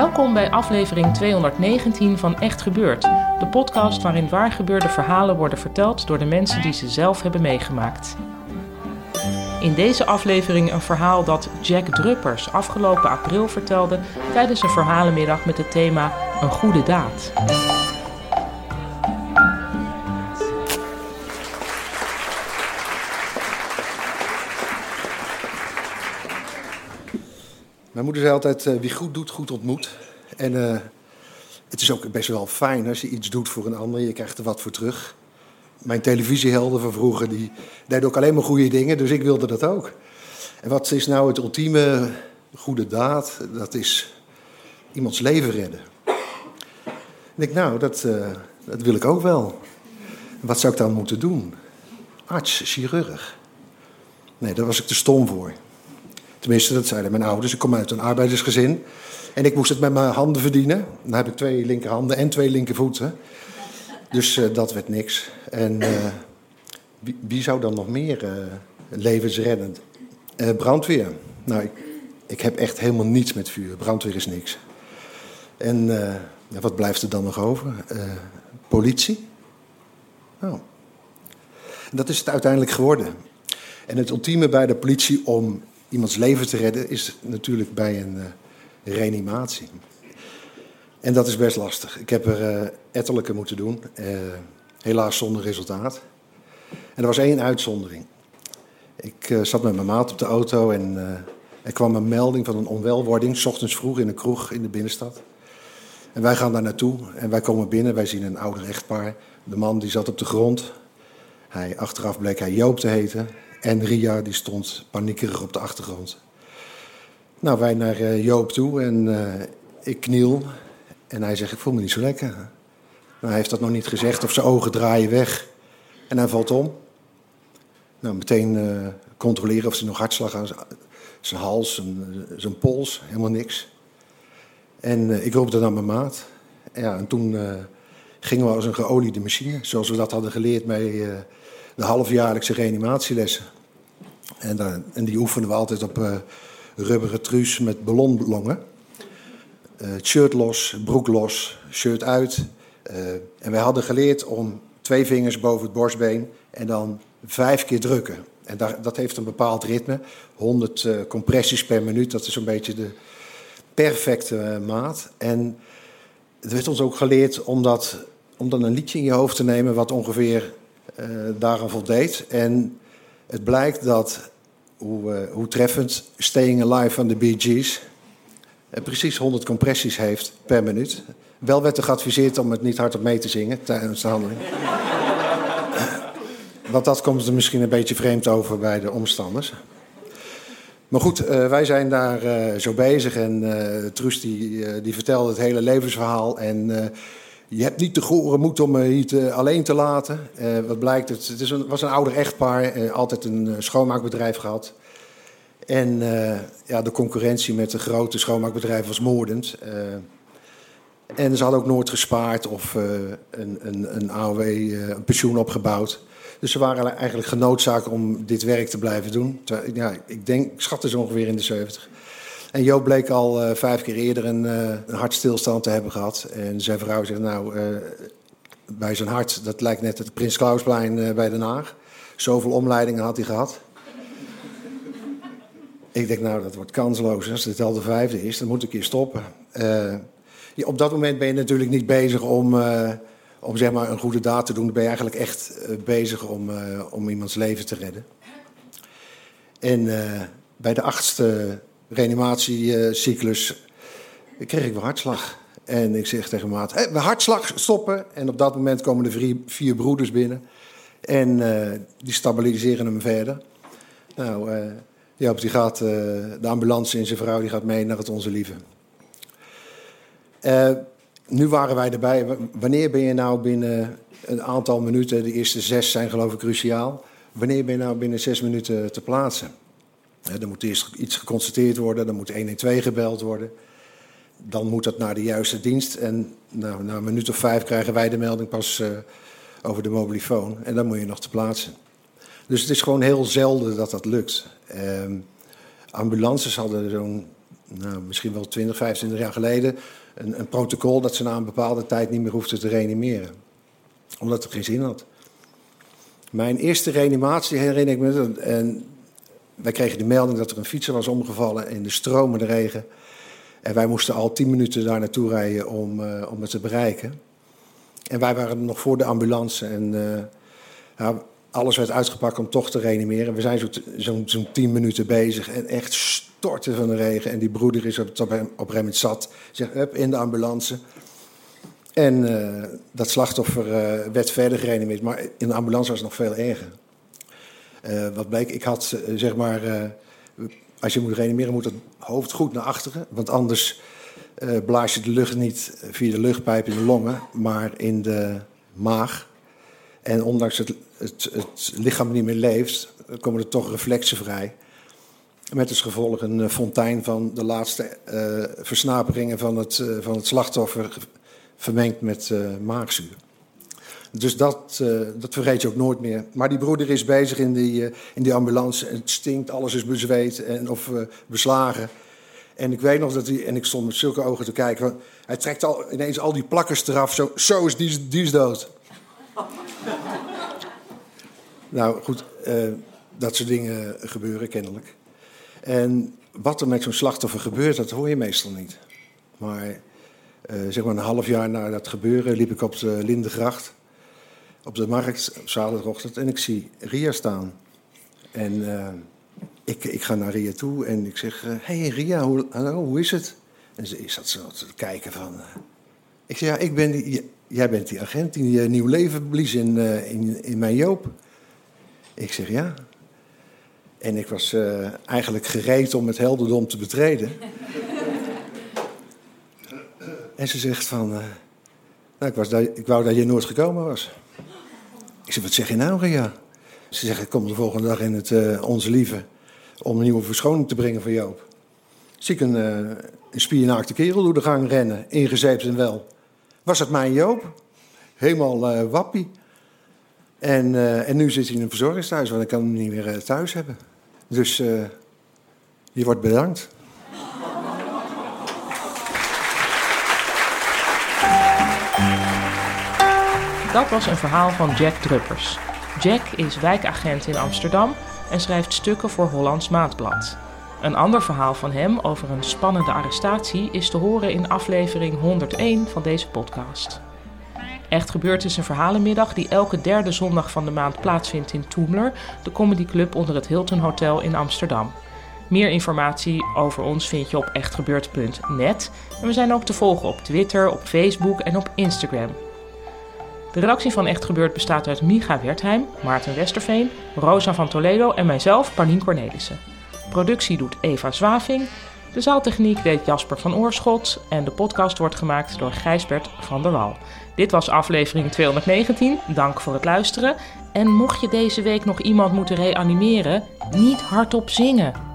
Welkom bij aflevering 219 van Echt Gebeurd, de podcast waarin waargebeurde verhalen worden verteld door de mensen die ze zelf hebben meegemaakt. In deze aflevering een verhaal dat Jack Druppers afgelopen april vertelde tijdens een verhalenmiddag met het thema Een goede daad. Mijn moeder zei altijd, eh, wie goed doet, goed ontmoet. En eh, het is ook best wel fijn als je iets doet voor een ander. Je krijgt er wat voor terug. Mijn televisiehelden van vroeger, die deden ook alleen maar goede dingen. Dus ik wilde dat ook. En wat is nou het ultieme goede daad? Dat is iemands leven redden. En ik, nou, dat, eh, dat wil ik ook wel. Wat zou ik dan moeten doen? Arts, chirurg. Nee, daar was ik te stom voor. Tenminste, dat zeiden mijn ouders. Ik kom uit een arbeidersgezin. En ik moest het met mijn handen verdienen. Dan heb ik twee linkerhanden en twee linkervoeten. Dus uh, dat werd niks. En uh, wie, zou dan nog meer uh, levensreddend? brandweer. Nou, ik, ik, heb echt helemaal niets met vuur. Brandweer is niks. En wat blijft er dan nog over? politie? Nou, dat is het uiteindelijk geworden. En het ultieme bij de politie om iemands leven te redden is natuurlijk bij een uh, reanimatie. En dat is best lastig. Ik heb er uh, etterlijke moeten doen, uh, helaas zonder resultaat. En er was één uitzondering. Ik zat met mijn maat op de auto en er kwam een melding van een onwelwording, s ochtends vroeg in een kroeg in de binnenstad. En wij gaan daar naartoe en wij komen binnen, wij zien een ouder echtpaar. De man die zat op de grond. Hij, achteraf bleek hij Joop te heten. En Ria die stond paniekerig op de achtergrond. Nou, wij naar uh, Joop toe en uh, ik kniel. En hij zegt, ik voel me niet zo lekker. Nou, hij heeft dat nog niet gezegd of zijn ogen draaien weg. En hij valt om. Nou, meteen uh, controleren of hij nog hartslag aan zijn hals, zijn, pols, helemaal niks. En ik roepde naar mijn maat. Ja, en toen gingen we als een geoliede machine, zoals we dat hadden geleerd bij de halfjaarlijkse reanimatielessen. En, uh, en die oefenen we altijd op uh, rubberen truus met ballonlongen. Uh, shirt los, broek los, shirt uit. en wij hadden geleerd om twee vingers boven het borstbeen en dan vijf keer drukken. En daar, dat heeft een bepaald ritme. 100 compressies per minuut, dat is een beetje de perfecte maat. En het werd ons ook geleerd om, dat, om dan een liedje in je hoofd te nemen wat ongeveer daaraan voldeed. En het blijkt dat, hoe, uh, hoe treffend, Staying Alive van de Bee Gees uh, precies 100 compressies heeft per minuut. Wel werd er geadviseerd om het niet hardop mee te zingen tijdens de handeling. Want dat komt er misschien een beetje vreemd over bij de omstanders. Maar goed, wij zijn daar zo bezig en uh, Truus die, die vertelde het hele levensverhaal. En je hebt niet de gore moed om me hier te, alleen te laten. Uh, wat blijkt, het, is een, was een ouder echtpaar, uh, altijd een schoonmaakbedrijf gehad. En ja, de concurrentie met de grote schoonmaakbedrijven was moordend. en ze hadden ook nooit gespaard of een, een, een AOW, een pensioen opgebouwd. Dus ze waren eigenlijk genoodzaakt om dit werk te blijven doen. Ja, ik denk, ik schat dus ongeveer in de 70. En Joop bleek al uh, vijf keer eerder een, uh, een hartstilstand te hebben gehad. En zijn vrouw zegt, nou, uh, bij zijn hart, dat lijkt net het Prins Klausplein bij Den Haag. Zoveel omleidingen had hij gehad. ik denk, nou, dat wordt kansloos. Als dit al de vijfde is, dan moet ik hier stoppen. Op dat moment ben je natuurlijk niet bezig om, om zeg maar, een goede daad te doen. Dan ben je eigenlijk echt bezig om, om iemands leven te redden. En bij de achtste reanimatiecyclus kreeg ik weer hartslag. En ik zeg tegen maat, hey, hartslag stoppen. En op dat moment komen de vier, vier broeders binnen. En uh, die stabiliseren hem verder. Nou, uh, Joop die gaat, de ambulance in zijn vrouw, die gaat mee naar het Onze Lieve. nu waren wij erbij. Wanneer ben je nou binnen een aantal minuten, de eerste zes zijn geloof ik cruciaal. Wanneer ben je nou binnen zes minuten te plaatsen? Er moet eerst iets geconstateerd worden, dan moet 112 gebeld worden. Dan moet dat naar de juiste dienst. En na een minuut of vijf krijgen wij de melding pas uh, over de mobielefoon. En dan moet je nog te plaatsen. Dus het is gewoon heel zelden dat dat lukt. Uh, ambulances hadden zo'n, nou, misschien wel 20, 25 jaar geleden, een, een, protocol dat ze na een bepaalde tijd niet meer hoefden te reanimeren. Omdat het geen zin had. Mijn eerste reanimatie herinner ik me, en wij kregen de melding dat er een fietser was omgevallen in de stromende regen. En wij moesten al tien minuten daar naartoe rijden om, uh, om het te bereiken. En wij waren nog voor de ambulance en uh, ja, alles werd uitgepakt om toch te reanimeren. We zijn zo'n zo, zo tien minuten bezig en echt storten van de regen. En die broeder is op, op, op moment zat, zegt, up, in de ambulance. En uh, dat slachtoffer werd verder gereanimeerd, maar in de ambulance was het nog veel erger. Uh, wat bleek, ik had uh, zeg maar, uh, als je moet reanimeren moet het hoofd goed naar achteren. Want anders blaas je de lucht niet via de luchtpijp in de longen, maar in de maag. En ondanks het, het, het lichaam niet meer leeft, komen er toch reflexen vrij. Met als gevolg een fontein van de laatste versnaperingen van het, van het slachtoffer vermengd met maagzuur. Dus dat, uh, dat vergeet je ook nooit meer. Maar die broeder is bezig in die, uh, in die ambulance. Het stinkt, alles is bezweet en, of uh, beslagen. En ik weet nog dat hij, en ik stond met zulke ogen te kijken. Hij trekt al, ineens al die plakkers eraf. Zo, zo is die, die is dood. nou goed, dat soort dingen gebeuren kennelijk. En wat er met zo'n slachtoffer gebeurt, dat hoor je meestal niet. Maar zeg maar een half jaar na dat gebeuren liep ik op de Lindengracht op de markt zaterdagochtend en ik zie Ria staan. En uh, ik, ik ga naar Ria toe en ik zeg: Hé uh, hey Ria, hoe, hoe is het? En ze zat zo te kijken van. Uh, ik zeg: Ja, ik ben die, jij bent die agent die nieuw leven blies in, in, in mijn Joop. Ik zeg: Ja. En ik was eigenlijk gereed om het helderdom te betreden. en ze zegt van. nou, ik, was ik wou dat je nooit gekomen was. Ik wat zeg je nou, Ria? Ze zegt, ik kom de volgende dag in het uh, Onze Lieve om een nieuwe verschoning te brengen voor Joop. Zie ik een, uh, een spiernaakte kerel door de gang rennen, ingezeept en wel. Was het mijn Joop? Helemaal uh, wappie. En, en nu zit hij in een verzorgingsthuis, want ik kan hem niet meer thuis hebben. Dus je wordt bedankt. Dat was een verhaal van Jack Druppers. Jack is wijkagent in Amsterdam en schrijft stukken voor Hollands Maandblad. Een ander verhaal van hem over een spannende arrestatie is te horen in aflevering 101 van deze podcast. Echt gebeurd is een verhalenmiddag die elke derde zondag van de maand plaatsvindt in Toemler, de comedyclub onder het Hilton Hotel in Amsterdam. Meer informatie over ons vind je op echtgebeurd.net en we zijn ook te volgen op Twitter, op Facebook en op Instagram. De redactie van Echt Gebeurd bestaat uit Micha Wertheim, Maarten Westerveen, Rosa van Toledo en mijzelf, Paulien Cornelissen. Productie doet Eva Zwaving, de zaaltechniek deed Jasper van Oorschot en de podcast wordt gemaakt door Gijsbert van der Wal. Dit was aflevering 219, dank voor het luisteren. En mocht je deze week nog iemand moeten reanimeren, niet hardop zingen.